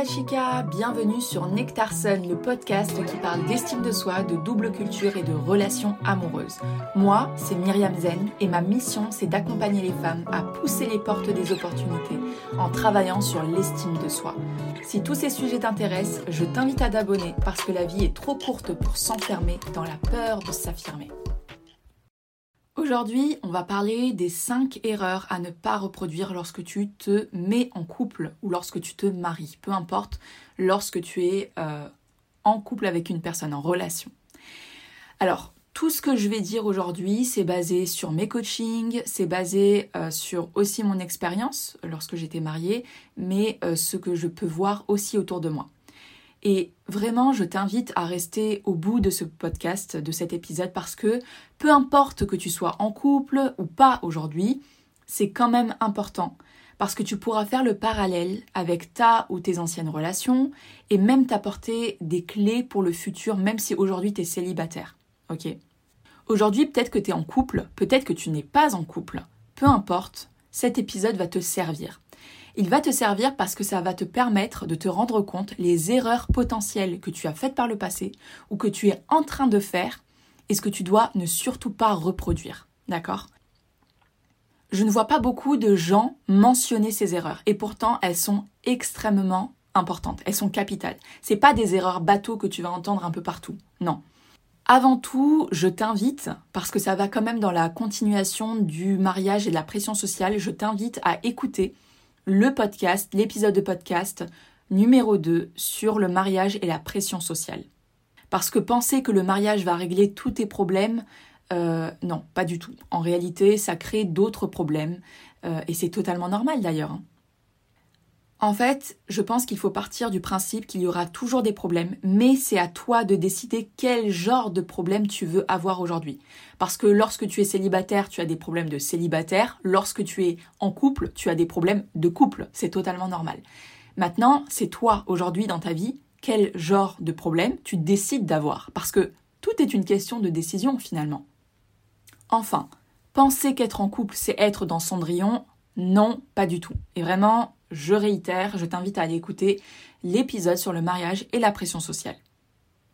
la chica, bienvenue sur Nectar Sun, le podcast qui parle d'estime de soi, de double culture et de relations amoureuses. Moi, c'est Myriam Zen et ma mission, c'est d'accompagner les femmes à pousser les portes des opportunités en travaillant sur l'estime de soi. Si tous ces sujets t'intéressent, je t'invite à t'abonner parce que la vie est trop courte pour s'enfermer dans la peur de s'affirmer. Aujourd'hui, on va parler des 5 erreurs à ne pas reproduire lorsque tu te mets en couple ou lorsque tu te maries, peu importe, lorsque tu es euh, en couple avec une personne, en relation. Alors, tout ce que je vais dire aujourd'hui, c'est basé sur mes coachings, c'est basé euh, sur aussi mon expérience lorsque j'étais mariée, mais euh, ce que je peux voir aussi autour de moi. Et vraiment, je t'invite à rester au bout de ce podcast, de cet épisode, parce que peu importe que tu sois en couple ou pas aujourd'hui, c'est quand même important. Parce que tu pourras faire le parallèle avec ta ou tes anciennes relations et même t'apporter des clés pour le futur, même si aujourd'hui tu es célibataire. Ok? Aujourd'hui, peut-être que tu es en couple, peut-être que tu n'es pas en couple. Peu importe, cet épisode va te servir. Il va te servir parce que ça va te permettre de te rendre compte les erreurs potentielles que tu as faites par le passé ou que tu es en train de faire et ce que tu dois ne surtout pas reproduire. D'accord? Je ne vois pas beaucoup de gens mentionner ces erreurs et pourtant elles sont extrêmement importantes, elles sont capitales. C'est pas des erreurs bateaux que tu vas entendre un peu partout. Non. Avant tout, je t'invite, parce que ça va quand même dans la continuation du mariage et de la pression sociale, je t'invite à écouter le podcast, l'épisode de podcast numéro 2 sur le mariage et la pression sociale. Parce que penser que le mariage va régler tous tes problèmes, euh, non, pas du tout. En réalité, ça crée d'autres problèmes, euh, et c'est totalement normal d'ailleurs. Hein. En fait, je pense qu'il faut partir du principe qu'il y aura toujours des problèmes, mais c'est à toi de décider quel genre de problème tu veux avoir aujourd'hui. Parce que lorsque tu es célibataire, tu as des problèmes de célibataire, lorsque tu es en couple, tu as des problèmes de couple, c'est totalement normal. Maintenant, c'est toi aujourd'hui dans ta vie, quel genre de problème tu décides d'avoir, parce que tout est une question de décision finalement. Enfin, penser qu'être en couple, c'est être dans Cendrillon, non, pas du tout. Et vraiment, je réitère, je t'invite à aller écouter l'épisode sur le mariage et la pression sociale.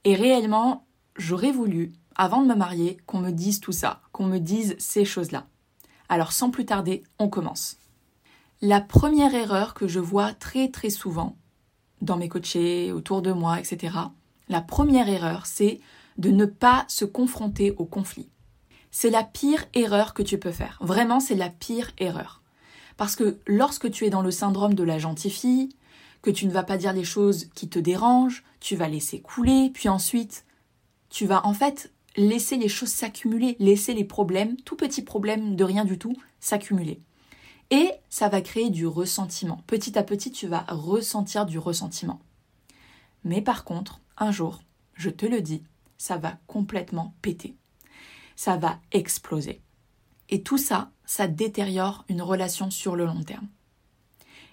Et réellement, j'aurais voulu, avant de me marier, qu'on me dise tout ça, qu'on me dise ces choses-là. Alors sans plus tarder, on commence. La première erreur que je vois très très souvent dans mes coachés, autour de moi, etc., la première erreur, c'est de ne pas se confronter au conflit. C'est la pire erreur que tu peux faire. Vraiment, c'est la pire erreur. Parce que lorsque tu es dans le syndrome de la gentille fille, que tu ne vas pas dire les choses qui te dérangent, tu vas laisser couler, puis ensuite, tu vas en fait laisser les choses s'accumuler, laisser les problèmes, tout petits problèmes de rien du tout, s'accumuler. Et ça va créer du ressentiment. Petit à petit, tu vas ressentir du ressentiment. Mais par contre, un jour, je te le dis, ça va complètement péter. Ça va exploser. Et tout ça, ça détériore une relation sur le long terme.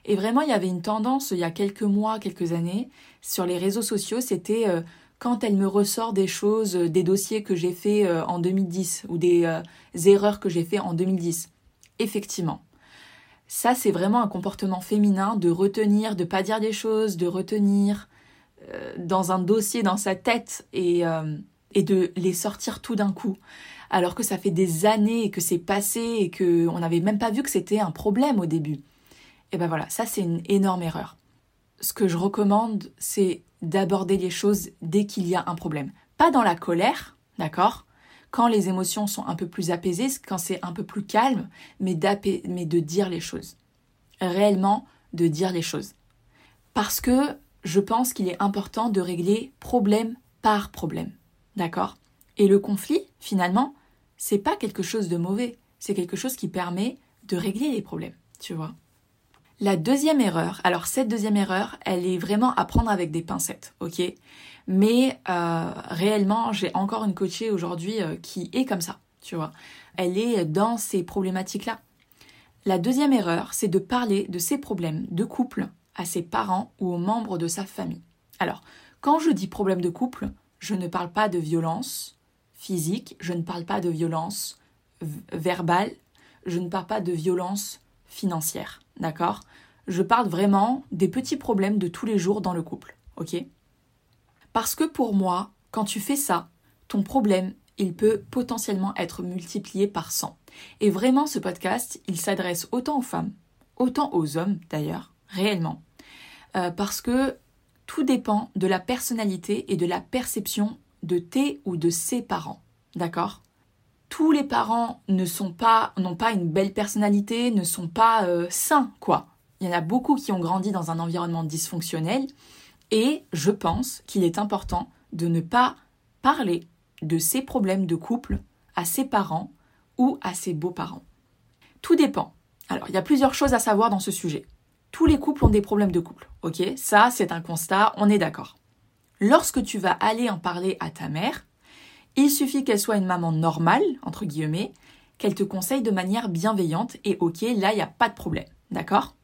Et vraiment, il y avait une tendance il y a quelques mois, quelques années, sur les réseaux sociaux, c'était euh, quand elle me ressort des choses, euh, des dossiers que j'ai fait euh, en 2010 ou des erreurs que j'ai fait en 2010. Effectivement. Ça, c'est vraiment un comportement féminin de retenir, de pas dire des choses, de retenir dans un dossier dans sa tête et, et de les sortir tout d'un coup alors que ça fait des années que c'est passé et que on n'avait même pas vu que c'était un problème au début. Et ben voilà, ça c'est une énorme erreur. Ce que je recommande, c'est d'aborder les choses dès qu'il y a un problème. Pas dans la colère, d'accord? Quand les émotions sont un peu plus apaisées, quand c'est un peu plus calme, mais, mais de dire les choses. Réellement, de dire les choses. Parce que je pense qu'il est important de régler problème par problème. D'accord? Et le conflit, finalement, c'est pas quelque chose de mauvais, c'est quelque chose qui permet de régler les problèmes, tu vois. La deuxième erreur, alors cette deuxième erreur, elle est vraiment à prendre avec des pincettes, ok? Mais euh, réellement, j'ai encore une coachée aujourd'hui euh, qui est comme ça, tu vois. Elle est dans ces problématiques-là. La deuxième erreur, c'est de parler de ses problèmes de couple à ses parents ou aux membres de sa famille. Alors, quand je dis problème de couple, je ne parle pas de violence, physique, je ne parle pas de violence verbale, je ne parle pas de violence financière, d'accord? Je parle vraiment des petits problèmes de tous les jours dans le couple, ok? Parce que pour moi, quand tu fais ça, ton problème, il peut potentiellement être multiplié par 100. Et vraiment, ce podcast, il s'adresse autant aux femmes, autant aux hommes d'ailleurs, réellement. Euh, parce que tout dépend de la personnalité et de la perception de tes ou de ses parents. D'accord? Tous les parents n'ont pas une belle personnalité, ne sont pas euh, sains, quoi. Il y en a beaucoup qui ont grandi dans un environnement dysfonctionnel et je pense qu'il est important de ne pas parler de ses problèmes de couple à ses parents ou à ses beaux-parents. Tout dépend. Alors, il y a plusieurs choses à savoir dans ce sujet. Tous les couples ont des problèmes de couple, ok? Ça, c'est un constat, on est d'accord. Lorsque tu vas aller en parler à ta mère, il suffit qu'elle soit une maman normale, entre guillemets, qu'elle te conseille de manière bienveillante et ok, là, il n'y a pas de problème, d'accord?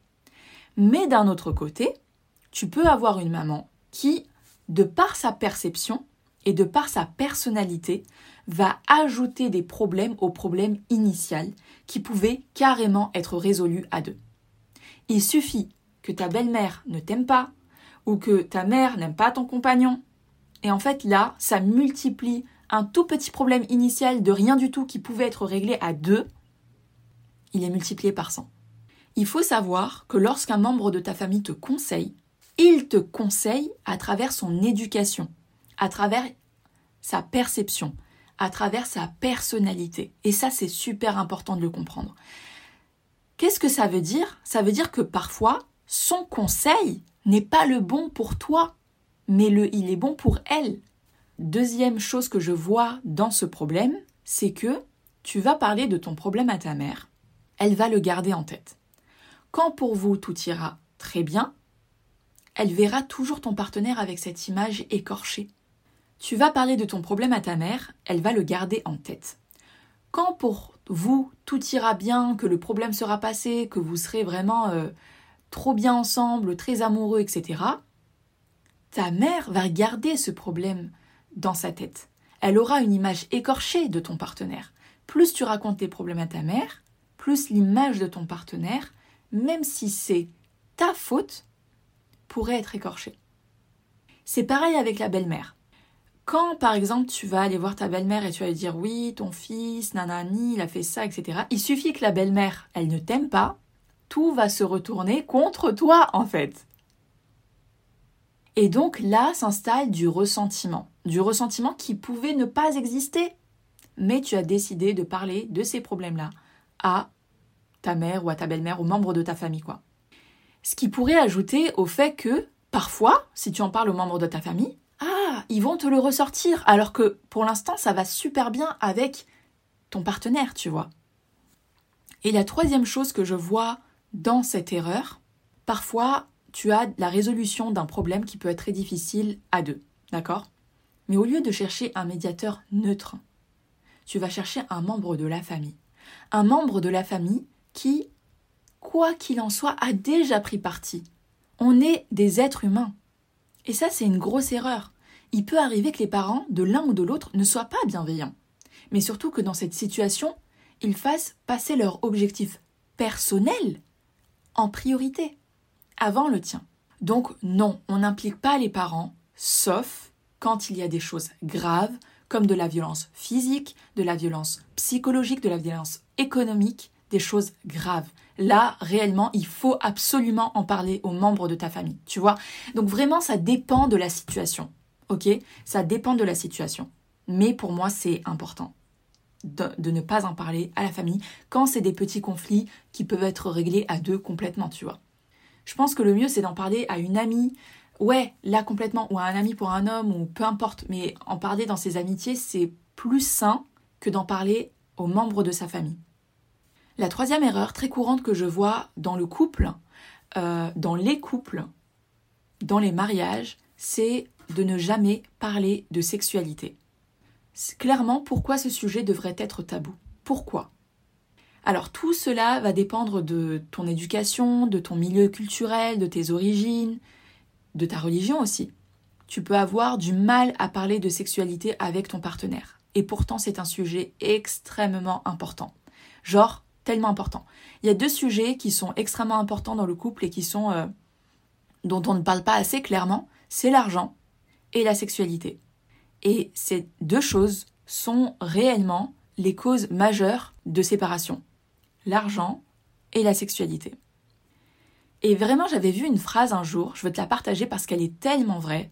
Mais d'un autre côté, tu peux avoir une maman qui, de par sa perception et de par sa personnalité, va ajouter des problèmes au problème initial qui pouvait carrément être résolu à deux. Il suffit que ta belle-mère ne t'aime pas, ou que ta mère n'aime pas ton compagnon. Et en fait, là, ça multiplie un tout petit problème initial de rien du tout qui pouvait être réglé à deux, il est multiplié par 100. Il faut savoir que lorsqu'un membre de ta famille te conseille, il te conseille à travers son éducation, à travers sa perception, à travers sa personnalité. Et ça, c'est super important de le comprendre. Qu'est-ce que ça veut dire? Ça veut dire que parfois, son conseil n'est pas le bon pour toi, mais le, il est bon pour elle. Deuxième chose que je vois dans ce problème, c'est que tu vas parler de ton problème à ta mère, elle va le garder en tête. Quand pour vous tout ira très bien, elle verra toujours ton partenaire avec cette image écorchée. Tu vas parler de ton problème à ta mère, elle va le garder en tête. Quand pour vous tout ira bien, que le problème sera passé, que vous serez vraiment euh, trop bien ensemble, très amoureux, etc., ta mère va garder ce problème dans sa tête. Elle aura une image écorchée de ton partenaire. Plus tu racontes tes problèmes à ta mère, plus l'image de ton partenaire, même si c'est ta faute, pourrait être écorchée. C'est pareil avec la belle-mère. Quand, par exemple, tu vas aller voir ta belle-mère et tu vas lui dire oui, ton fils, nanani, il a fait ça, etc., il suffit que la belle-mère, elle ne t'aime pas, tout va se retourner contre toi en fait. Et donc là s'installe du ressentiment, du ressentiment qui pouvait ne pas exister. Mais tu as décidé de parler de ces problèmes-là à ta mère ou à ta belle-mère, aux membres de ta famille, quoi. Ce qui pourrait ajouter au fait que, parfois, si tu en parles aux membres de ta famille, ah, ils vont te le ressortir, alors que pour l'instant, ça va super bien avec ton partenaire, tu vois. Et la troisième chose que je vois dans cette erreur, parfois, tu as la résolution d'un problème qui peut être très difficile à deux, d'accord? Mais au lieu de chercher un médiateur neutre, tu vas chercher un membre de la famille. Un membre de la famille qui, quoi qu'il en soit, a déjà pris parti. On est des êtres humains. Et ça, c'est une grosse erreur. Il peut arriver que les parents, de l'un ou de l'autre, ne soient pas bienveillants. Mais surtout que dans cette situation, ils fassent passer leur objectif personnel en priorité, avant le tien. Donc non, on n'implique pas les parents, sauf quand il y a des choses graves, comme de la violence physique, de la violence psychologique, de la violence économique, des choses graves. Là, réellement, il faut absolument en parler aux membres de ta famille, tu vois. Donc vraiment, ça dépend de la situation, ok? Ça dépend de la situation. Mais pour moi, c'est important de, ne pas en parler à la famille quand c'est des petits conflits qui peuvent être réglés à deux complètement, tu vois. Je pense que le mieux c'est d'en parler à une amie, ouais, là complètement, ou à un ami pour un homme, ou peu importe, mais en parler dans ses amitiés, c'est plus sain que d'en parler aux membres de sa famille. La troisième erreur très courante que je vois dans le couple, euh, dans les couples, dans les mariages, c'est de ne jamais parler de sexualité clairement pourquoi ce sujet devrait être tabou. Pourquoi? Alors tout cela va dépendre de ton éducation, de ton milieu culturel, de tes origines, de ta religion aussi. Tu peux avoir du mal à parler de sexualité avec ton partenaire. Et pourtant c'est un sujet extrêmement important. Genre tellement important. Il y a deux sujets qui sont extrêmement importants dans le couple et qui sont euh, dont on ne parle pas assez clairement, c'est l'argent et la sexualité. Et ces deux choses sont réellement les causes majeures de séparation. L'argent et la sexualité. Et vraiment, j'avais vu une phrase un jour, je veux te la partager parce qu'elle est tellement vraie.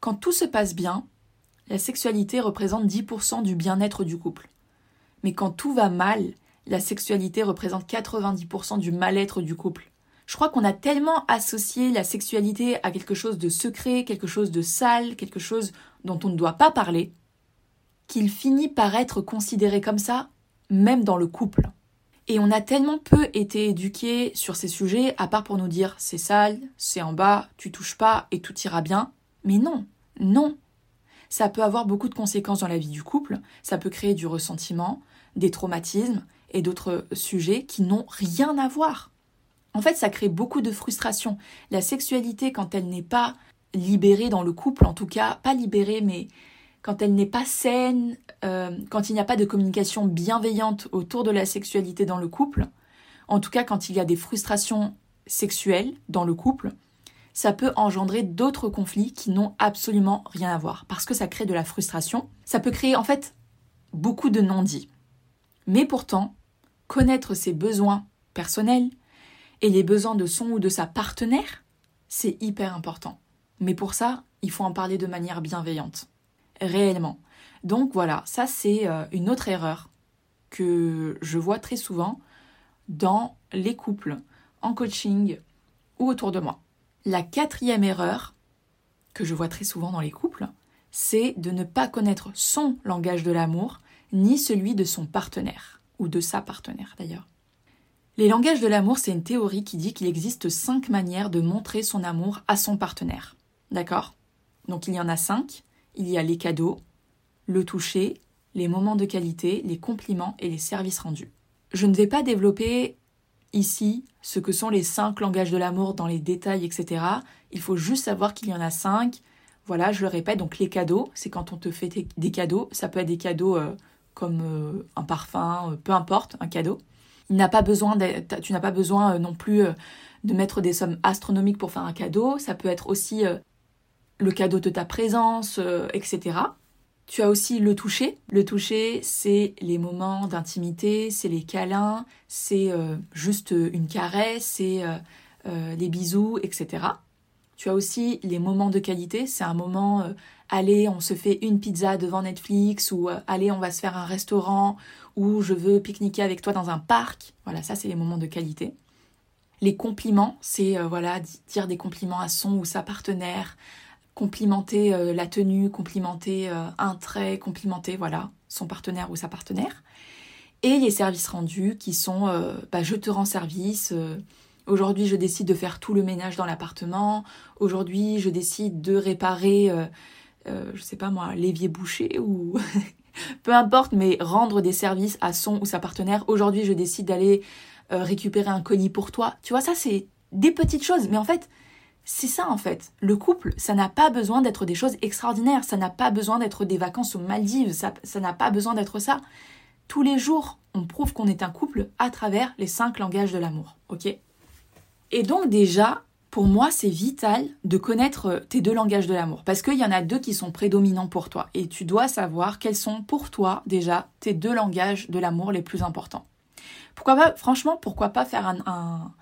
Quand tout se passe bien, la sexualité représente 10% du bien-être du couple. Mais quand tout va mal, la sexualité représente 90% du mal-être du couple. Je crois qu'on a tellement associé la sexualité à quelque chose de secret, quelque chose de sale, quelque chose dont on ne doit pas parler, qu'il finit par être considéré comme ça, même dans le couple. Et on a tellement peu été éduqués sur ces sujets, à part pour nous dire c'est sale, c'est en bas, tu touches pas et tout ira bien. Mais non, non. Ça peut avoir beaucoup de conséquences dans la vie du couple, ça peut créer du ressentiment, des traumatismes et d'autres sujets qui n'ont rien à voir. En fait, ça crée beaucoup de frustration. La sexualité, quand elle n'est pas libérée dans le couple, en tout cas, pas libérée, mais quand elle n'est pas saine, euh, quand il n'y a pas de communication bienveillante autour de la sexualité dans le couple, en tout cas quand il y a des frustrations sexuelles dans le couple, ça peut engendrer d'autres conflits qui n'ont absolument rien à voir, parce que ça crée de la frustration, ça peut créer en fait beaucoup de non-dits. Mais pourtant, connaître ses besoins personnels, et les besoins de son ou de sa partenaire, c'est hyper important. Mais pour ça, il faut en parler de manière bienveillante. Réellement. Donc voilà, ça c'est euh, une autre erreur que je vois très souvent dans les couples, en coaching ou autour de moi. La quatrième erreur que je vois très souvent dans les couples, c'est de ne pas connaître son langage de l'amour, ni celui de son partenaire, ou de sa partenaire d'ailleurs. Les langages de l'amour, c'est une théorie qui dit qu'il existe cinq manières de montrer son amour à son partenaire. D'accord? Donc il y en a cinq. Il y a les cadeaux, le toucher, les moments de qualité, les compliments et les services rendus. Je ne vais pas développer ici ce que sont les cinq langages de l'amour dans les détails, etc. Il faut juste savoir qu'il y en a cinq. Voilà, je le répète, donc les cadeaux, c'est quand on te fait des cadeaux. Ça peut être des cadeaux euh, comme euh, un parfum, euh, peu importe, un cadeau pas besoin tu n'as pas besoin euh, non plus euh, de mettre des sommes astronomiques pour faire un cadeau. Ça peut être aussi euh, le cadeau de ta présence, etc. Tu as aussi le toucher. Le toucher, c'est les moments d'intimité, c'est les câlins, c'est juste une caresse, c'est les bisous, etc. Tu as aussi les moments de qualité. C'est un moment, allez, on se fait une pizza devant Netflix ou allez, on va se faire un restaurant ou je veux pique-niquer avec toi dans un parc. Voilà, ça c'est les moments de qualité. Les compliments, c'est euh, voilà dire des compliments à son ou sa partenaire, complimenter euh, la tenue, complimenter euh, un trait, complimenter voilà son partenaire ou sa partenaire. Et les services rendus qui sont bah, je te rends service. Aujourd'hui, je décide de faire tout le ménage dans l'appartement. Aujourd'hui, je décide de réparer, je sais pas moi, l'évier bouché ou peu importe, mais rendre des services à son ou sa partenaire. Aujourd'hui, je décide d'aller euh, récupérer un colis pour toi. Tu vois, ça, c'est des petites choses. Mais en fait, c'est ça, en fait. Le couple, ça n'a pas besoin d'être des choses extraordinaires. Ça n'a pas besoin d'être des vacances aux Maldives. Ça n'a pas besoin d'être ça. Tous les jours, on prouve qu'on est un couple à travers les cinq langages de l'amour. OK? Et donc, déjà, pour moi, c'est vital de connaître euh, tes deux langages de l'amour. Parce qu'il y en a deux qui sont prédominants pour toi. Et tu dois savoir quels sont pour toi déjà tes deux langages de l'amour les plus importants. Pourquoi pas, franchement, pourquoi pas faire un,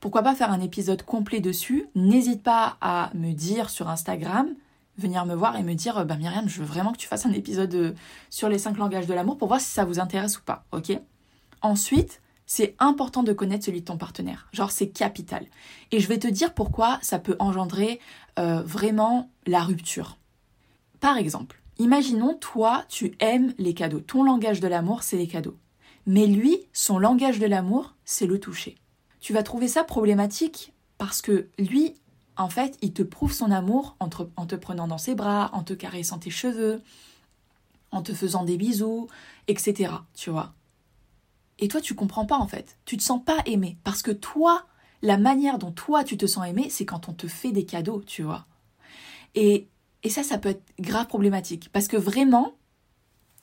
pourquoi pas faire un épisode complet dessus? N'hésite pas à me dire sur Instagram, venir me voir et me dire, bah Myriam, je veux vraiment que tu fasses un épisode euh, sur les cinq langages de l'amour pour voir si ça vous intéresse ou pas. Ok? Ensuite, c'est important de connaître celui de ton partenaire. Genre, c'est capital. Et je vais te dire pourquoi ça peut engendrer euh, vraiment la rupture. Par exemple, imaginons, toi, tu aimes les cadeaux. Ton langage de l'amour, c'est les cadeaux. Mais lui, son langage de l'amour, c'est le toucher. Tu vas trouver ça problématique parce que lui, en fait, il te prouve son amour en te prenant dans ses bras, en te caressant tes cheveux, en te faisant des bisous, etc. Tu vois et toi, tu comprends pas en fait. Tu te sens pas aimé. Parce que toi, la manière dont toi tu te sens aimé, c'est quand on te fait des cadeaux, tu vois. Et, et ça, ça peut être grave problématique. Parce que vraiment,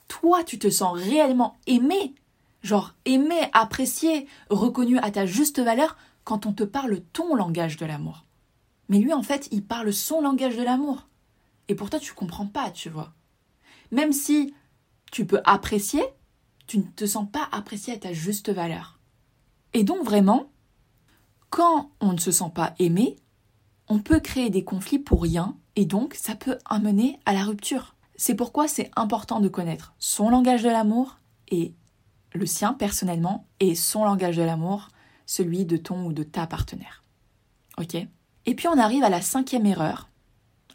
toi, tu te sens réellement aimé genre aimé, apprécié, reconnu à ta juste valeur quand on te parle ton langage de l'amour. Mais lui, en fait, il parle son langage de l'amour. Et pour toi, tu comprends pas, tu vois. Même si tu peux apprécier, tu ne te sens pas apprécié à ta juste valeur. Et donc vraiment, quand on ne se sent pas aimé, on peut créer des conflits pour rien et donc ça peut amener à la rupture. C'est pourquoi c'est important de connaître son langage de l'amour et le sien personnellement et son langage de l'amour, celui de ton ou de ta partenaire. Ok? Et puis on arrive à la cinquième erreur.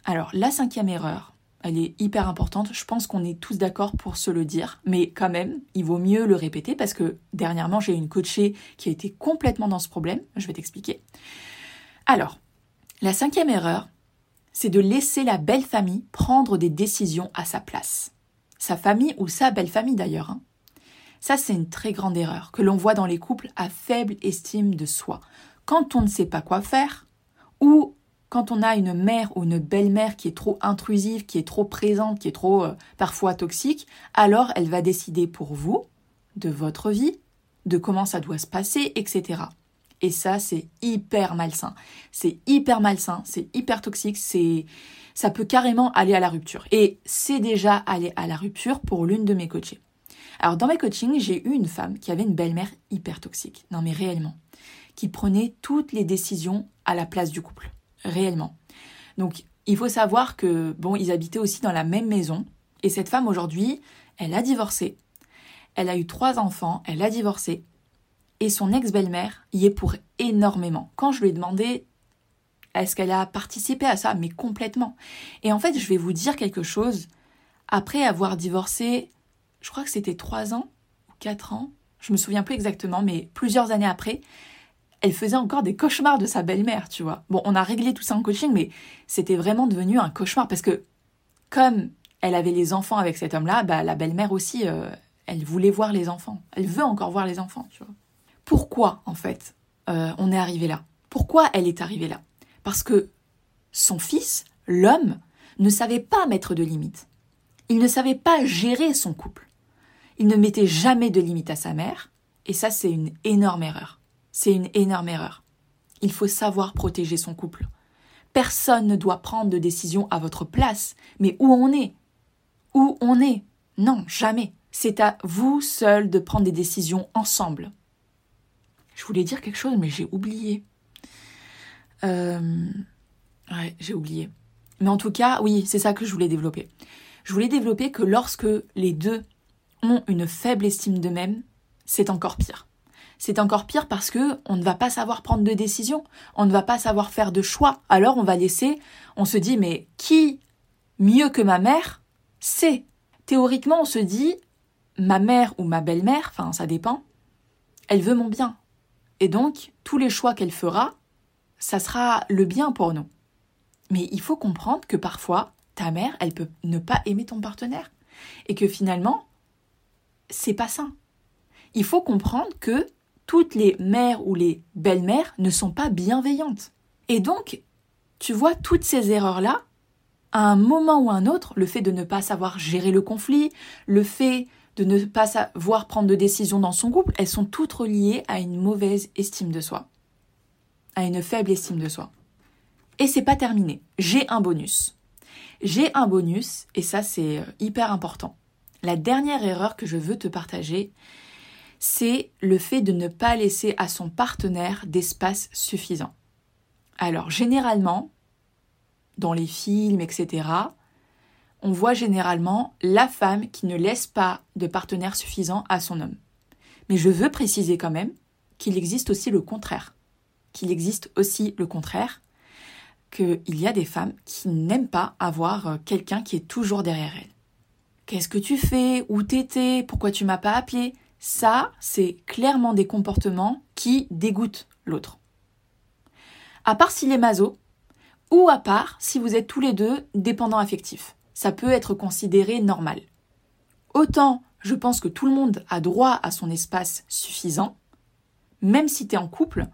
Alors la cinquième erreur, elle est hyper importante. Je pense qu'on est tous d'accord pour se le dire, mais quand même, il vaut mieux le répéter parce que dernièrement, j'ai une coachée qui a été complètement dans ce problème. Je vais t'expliquer. Alors, la cinquième erreur, c'est de laisser la belle famille prendre des décisions à sa place. Sa famille ou sa belle famille d'ailleurs. Hein. Ça, c'est une très grande erreur que l'on voit dans les couples à faible estime de soi. Quand on ne sait pas quoi faire, ou quand on a une mère ou une belle-mère qui est trop intrusive, qui est trop présente, qui est trop euh, parfois toxique, alors elle va décider pour vous de votre vie, de comment ça doit se passer, etc. Et ça, c'est hyper malsain. C'est hyper malsain, c'est hyper toxique, c'est ça peut carrément aller à la rupture. Et c'est déjà allé à la rupture pour l'une de mes coachées. Alors dans mes coachings, j'ai eu une femme qui avait une belle-mère hyper toxique. Non mais réellement. Qui prenait toutes les décisions à la place du couple réellement. Donc il faut savoir que bon, ils habitaient aussi dans la même maison et cette femme aujourd'hui, elle a divorcé. Elle a eu trois enfants, elle a divorcé et son ex-belle-mère y est pour énormément. Quand je lui ai demandé est-ce qu'elle a participé à ça, mais complètement. Et en fait, je vais vous dire quelque chose. Après avoir divorcé, je crois que c'était trois ans ou quatre ans, je me souviens plus exactement, mais plusieurs années après, elle faisait encore des cauchemars de sa belle-mère, tu vois. Bon, on a réglé tout ça en coaching, mais c'était vraiment devenu un cauchemar parce que comme elle avait les enfants avec cet homme-là, bah, la belle-mère aussi, euh, elle voulait voir les enfants. Elle veut encore voir les enfants, tu vois. Pourquoi, en fait, euh, on est arrivé là? Pourquoi elle est arrivée là? Parce que son fils, l'homme, ne savait pas mettre de limites. Il ne savait pas gérer son couple. Il ne mettait jamais de limites à sa mère, et ça, c'est une énorme erreur. C'est une énorme erreur. Il faut savoir protéger son couple. Personne ne doit prendre de décision à votre place, mais où on est? Où on est? Non, jamais. C'est à vous seul de prendre des décisions ensemble. Je voulais dire quelque chose, mais j'ai oublié. Euh... Ouais, j'ai oublié. Mais en tout cas, oui, c'est ça que je voulais développer. Je voulais développer que lorsque les deux ont une faible estime d'eux-mêmes, c'est encore pire c'est encore pire parce que on ne va pas savoir prendre de décisions, on ne va pas savoir faire de choix. Alors on va laisser, on se dit mais qui mieux que ma mère sait? Théoriquement, on se dit ma mère ou ma belle-mère, enfin ça dépend, elle veut mon bien. Et donc tous les choix qu'elle fera, ça sera le bien pour nous. Mais il faut comprendre que parfois ta mère, elle peut ne pas aimer ton partenaire et que finalement c'est pas sain. Il faut comprendre que toutes les mères ou les belles-mères ne sont pas bienveillantes. Et donc, tu vois, toutes ces erreurs-là, à un moment ou un autre, le fait de ne pas savoir gérer le conflit, le fait de ne pas savoir prendre de décisions dans son couple, elles sont toutes reliées à une mauvaise estime de soi, à une faible estime de soi. Et c'est pas terminé. J'ai un bonus. J'ai un bonus, et ça c'est euh, hyper important. La dernière erreur que je veux te partager, c'est le fait de ne pas laisser à son partenaire d'espace suffisant. Alors généralement, dans les films, etc., on voit généralement la femme qui ne laisse pas de partenaire suffisant à son homme. Mais je veux préciser quand même qu'il existe aussi le contraire. Qu'il existe aussi le contraire, qu'il y a des femmes qui n'aiment pas avoir euh, quelqu'un qui est toujours derrière elles. Qu'est-ce que tu fais? Où t'étais? Pourquoi tu m'as pas appelé? Ça, c'est clairement des comportements qui dégoûtent l'autre. À part s'il est maso, ou à part si vous êtes tous les deux dépendants affectifs. Ça peut être considéré normal. Autant je pense que tout le monde a droit à son espace suffisant, même si tu es en couple,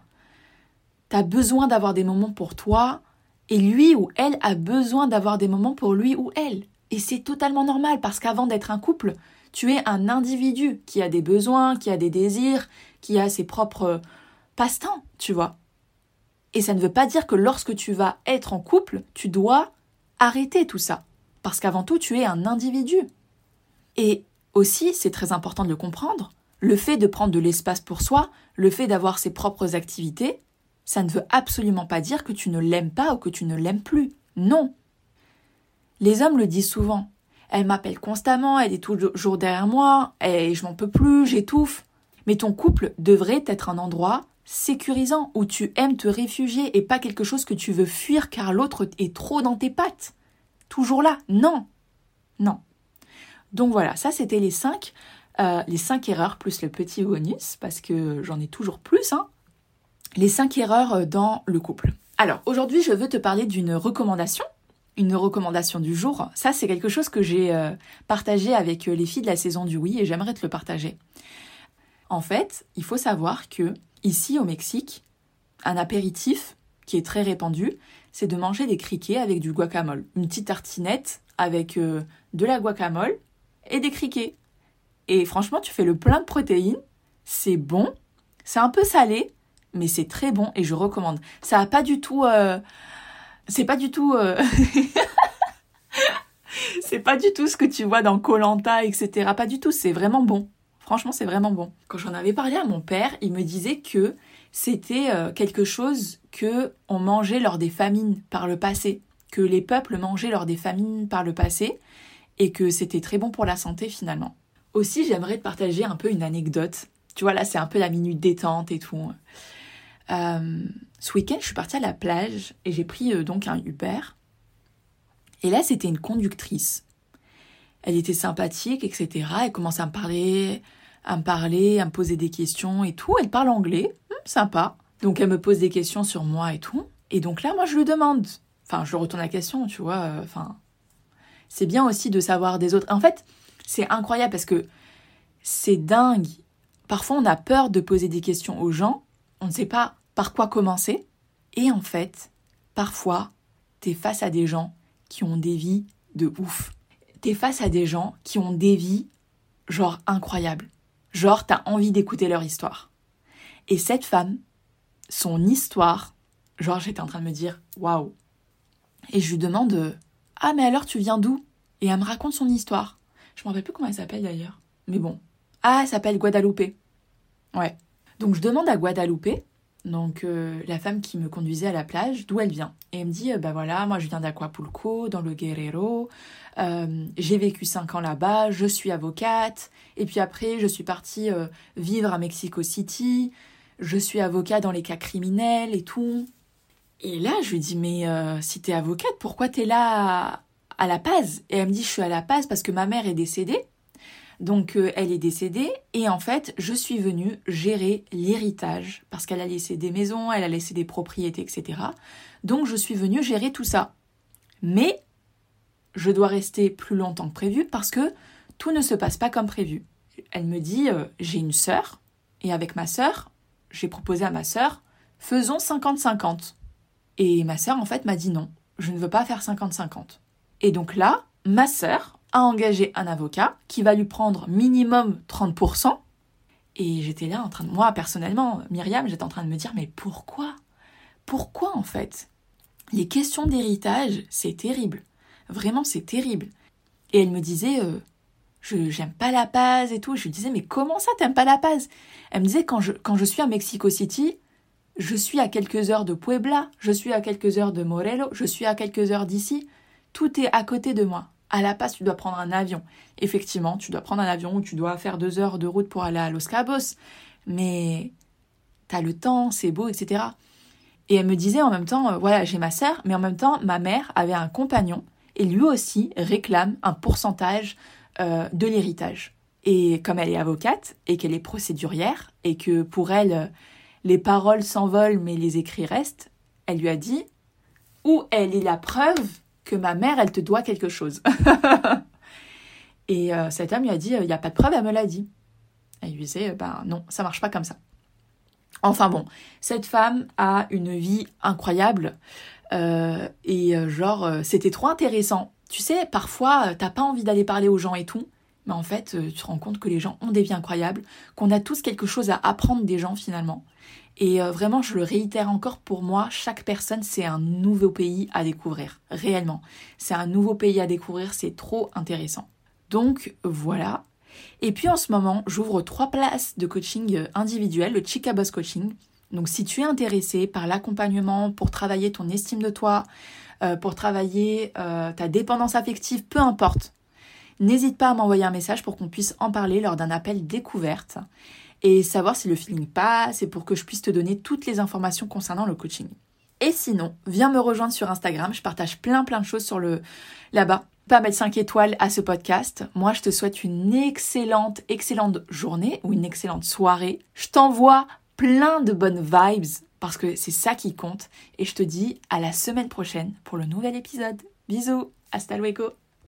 tu as besoin d'avoir des moments pour toi, et lui ou elle a besoin d'avoir des moments pour lui ou elle. Et c'est totalement normal parce qu'avant d'être un couple, Tu es un individu qui a des besoins, qui a des désirs, qui a ses propres passe-temps, tu vois. Et ça ne veut pas dire que lorsque tu vas être en couple, tu dois arrêter tout ça. Parce qu'avant tout, tu es un individu. Et aussi, c'est très important de le comprendre, le fait de prendre de l'espace pour soi, le fait d'avoir ses propres activités, ça ne veut absolument pas dire que tu ne l'aimes pas ou que tu ne l'aimes plus. Non. Les hommes le disent souvent. Elle m'appelle constamment, elle est toujours derrière moi, et je m'en peux plus, j'étouffe. Mais ton couple devrait être un endroit sécurisant où tu aimes te réfugier et pas quelque chose que tu veux fuir car l'autre est trop dans tes pattes. Toujours là. Non. Non. Donc voilà, ça c'était les cinq, euh, les cinq erreurs plus le petit bonus parce que j'en ai toujours plus. Hein. Les cinq erreurs dans le couple. Alors aujourd'hui, je veux te parler d'une recommandation une recommandation du jour. Ça, c'est quelque chose que j'ai euh, partagé avec euh, les filles de la saison du oui et j'aimerais te le partager. En fait, il faut savoir que ici au Mexique, un apéritif qui est très répandu, c'est de manger des criquets avec du guacamole. Une petite tartinette avec euh, de la guacamole et des criquets. Et franchement, tu fais le plein de protéines, c'est bon, c'est un peu salé, mais c'est très bon et je recommande. Ça a pas du tout c'est pas du tout. Euh, c'est pas du tout ce que tu vois dans Colanta, etc. Pas du tout. C'est vraiment bon. Franchement, c'est vraiment bon. Quand j'en avais parlé à mon père, il me disait que c'était euh, quelque chose que on mangeait lors des famines par le passé, que les peuples mangeaient lors des famines par le passé, et que c'était très bon pour la santé finalement. Aussi, j'aimerais te partager un peu une anecdote. Tu vois, là, c'est un peu la minute détente et tout. Euh, ce week-end, je suis partie à la plage et j'ai pris euh, donc un Uber. Et là, c'était une conductrice. Elle était sympathique, etc. Elle commençait à me parler, à me parler, à me poser des questions et tout. Elle parle anglais, hum, sympa. Donc elle me pose des questions sur moi et tout. Et donc là, moi, je lui demande. Enfin, je retourne la question, tu vois. Euh, enfin, c'est bien aussi de savoir des autres. En fait, c'est incroyable parce que c'est dingue. Parfois, on a peur de poser des questions aux gens on ne sait pas par quoi commencer. Et en fait, parfois, t'es face à des gens qui ont des vies de ouf. T'es face à des gens qui ont des vies, genre, incroyables. Genre, t'as envie d'écouter leur histoire. Et cette femme, son histoire, genre, j'étais en train de me dire, waouh. Et je lui demande, ah, mais alors tu viens d'où? Et elle me raconte son histoire. Je me rappelle plus comment elle s'appelle d'ailleurs. Mais bon. Ah, elle s'appelle Guadalupe. Ouais. Donc je demande à Guadalupe, donc euh, la femme qui me conduisait à la plage, d'où elle vient. Et elle me dit, ben voilà, moi je viens d'Aquapulco, dans le Guerrero, euh, j'ai vécu cinq ans là-bas, je suis avocate, et puis après je suis partie vivre à Mexico City, je suis avocat dans les cas criminels et tout. Et là, je lui dis, mais si t'es avocate, pourquoi t'es là à, à La Paz? Et elle me dit, je suis à La Paz parce que ma mère est décédée donc euh, elle est décédée et en fait je suis venue gérer l'héritage parce qu'elle a laissé des maisons, elle a laissé des propriétés, etc. Donc je suis venue gérer tout ça. Mais je dois rester plus longtemps que prévu parce que tout ne se passe pas comme prévu. Elle me dit euh, j'ai une sœur et avec ma sœur j'ai proposé à ma sœur faisons 50-50. Et ma sœur en fait m'a dit non, je ne veux pas faire 50-50. Et donc là, ma sœur a engagé un avocat qui va lui prendre minimum 30%. Et j'étais là en train de... Moi, personnellement, Myriam, j'étais en train de me dire, mais pourquoi? Pourquoi en fait? Les questions d'héritage, c'est terrible. Vraiment, c'est terrible. Et elle me disait, euh, je j'aime pas la Paz et tout. Je lui disais, mais comment ça, t'aimes pas la Paz? Elle me disait, quand je, quand je suis à Mexico City, je suis à quelques heures de Puebla, je suis à quelques heures de Morelos, je suis à quelques heures d'ici. Tout est à côté de moi. À la passe, tu dois prendre un avion. Effectivement, tu dois prendre un avion ou tu dois faire deux heures de route pour aller à Los Cabos. Mais t'as le temps, c'est beau, etc. Et elle me disait en même temps, euh, voilà, j'ai ma sœur, mais en même temps, ma mère avait un compagnon et lui aussi réclame un pourcentage euh, de l'héritage. Et comme elle est avocate et qu'elle est procédurière et que pour elle, les paroles s'envolent mais les écrits restent, elle lui a dit où elle est la preuve que ma mère, elle te doit quelque chose. et euh, cet homme lui a dit, il n'y a pas de preuve, elle me l'a dit. Elle lui disait, ben non, ça marche pas comme ça. Enfin bon, cette femme a une vie incroyable euh, et euh, genre c'était trop intéressant. Tu sais, parfois t'as pas envie d'aller parler aux gens et tout, mais en fait, euh, tu te rends compte que les gens ont des vies incroyables, qu'on a tous quelque chose à apprendre des gens finalement. Et euh, vraiment, je le réitère encore, pour moi, chaque personne, c'est un nouveau pays à découvrir, réellement. C'est un nouveau pays à découvrir, c'est trop intéressant. Donc voilà. Et puis en ce moment, j'ouvre trois places de coaching euh, individuel, le Chica Boss Coaching. Donc si tu es intéressé par l'accompagnement pour travailler ton estime de toi, pour travailler ta dépendance affective, peu importe, N'hésite pas à m'envoyer un message pour qu'on puisse en parler lors d'un appel découverte et savoir si le feeling passe et pour que je puisse te donner toutes les informations concernant le coaching. Et sinon, viens me rejoindre sur Instagram, je partage plein plein de choses sur le là-bas. Pas mettre 5 étoiles à ce podcast. Moi, je te souhaite une excellente, excellente journée ou une excellente soirée. Je t'envoie plein de bonnes vibes parce que c'est ça qui compte. Et je te dis à la semaine prochaine pour le nouvel épisode. Bisous, hasta luego.